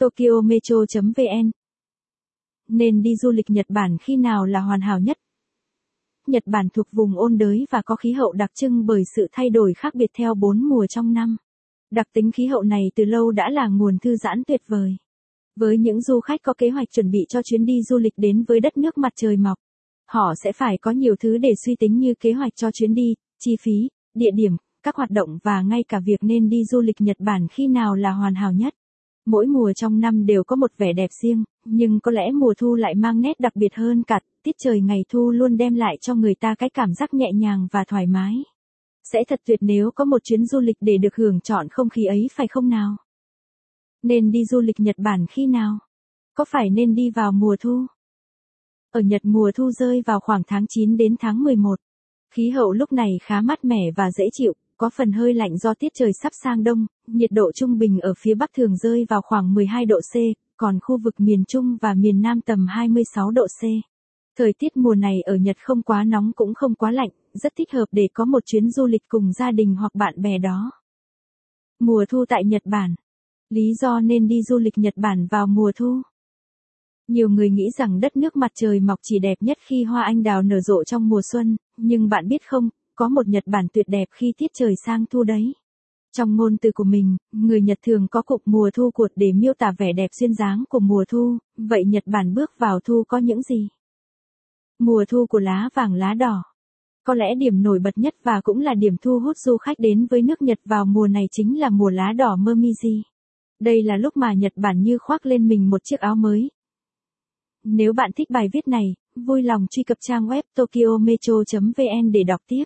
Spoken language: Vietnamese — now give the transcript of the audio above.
Tokyo Metro.vn Nên đi du lịch Nhật Bản khi nào là hoàn hảo nhất? Nhật Bản thuộc vùng ôn đới và có khí hậu đặc trưng bởi sự thay đổi khác biệt theo bốn mùa trong năm. Đặc tính khí hậu này từ lâu đã là nguồn thư giãn tuyệt vời. Với những du khách có kế hoạch chuẩn bị cho chuyến đi du lịch đến với đất nước mặt trời mọc, họ sẽ phải có nhiều thứ để suy tính như kế hoạch cho chuyến đi, chi phí, địa điểm, các hoạt động và ngay cả việc nên đi du lịch Nhật Bản khi nào là hoàn hảo nhất. Mỗi mùa trong năm đều có một vẻ đẹp riêng, nhưng có lẽ mùa thu lại mang nét đặc biệt hơn cả, tiết trời ngày thu luôn đem lại cho người ta cái cảm giác nhẹ nhàng và thoải mái. Sẽ thật tuyệt nếu có một chuyến du lịch để được hưởng chọn không khí ấy phải không nào? Nên đi du lịch Nhật Bản khi nào? Có phải nên đi vào mùa thu? Ở Nhật mùa thu rơi vào khoảng tháng 9 đến tháng 11. Khí hậu lúc này khá mát mẻ và dễ chịu, có phần hơi lạnh do tiết trời sắp sang đông, nhiệt độ trung bình ở phía Bắc thường rơi vào khoảng 12 độ C, còn khu vực miền Trung và miền Nam tầm 26 độ C. Thời tiết mùa này ở Nhật không quá nóng cũng không quá lạnh, rất thích hợp để có một chuyến du lịch cùng gia đình hoặc bạn bè đó. Mùa thu tại Nhật Bản. Lý do nên đi du lịch Nhật Bản vào mùa thu. Nhiều người nghĩ rằng đất nước mặt trời mọc chỉ đẹp nhất khi hoa anh đào nở rộ trong mùa xuân, nhưng bạn biết không, có một Nhật Bản tuyệt đẹp khi tiết trời sang thu đấy. Trong ngôn từ của mình, người Nhật thường có cục mùa thu cuột để miêu tả vẻ đẹp duyên dáng của mùa thu, vậy Nhật Bản bước vào thu có những gì? Mùa thu của lá vàng lá đỏ. Có lẽ điểm nổi bật nhất và cũng là điểm thu hút du khách đến với nước Nhật vào mùa này chính là mùa lá đỏ Momiji. Đây là lúc mà Nhật Bản như khoác lên mình một chiếc áo mới. Nếu bạn thích bài viết này, vui lòng truy cập trang web tokyometro.vn để đọc tiếp.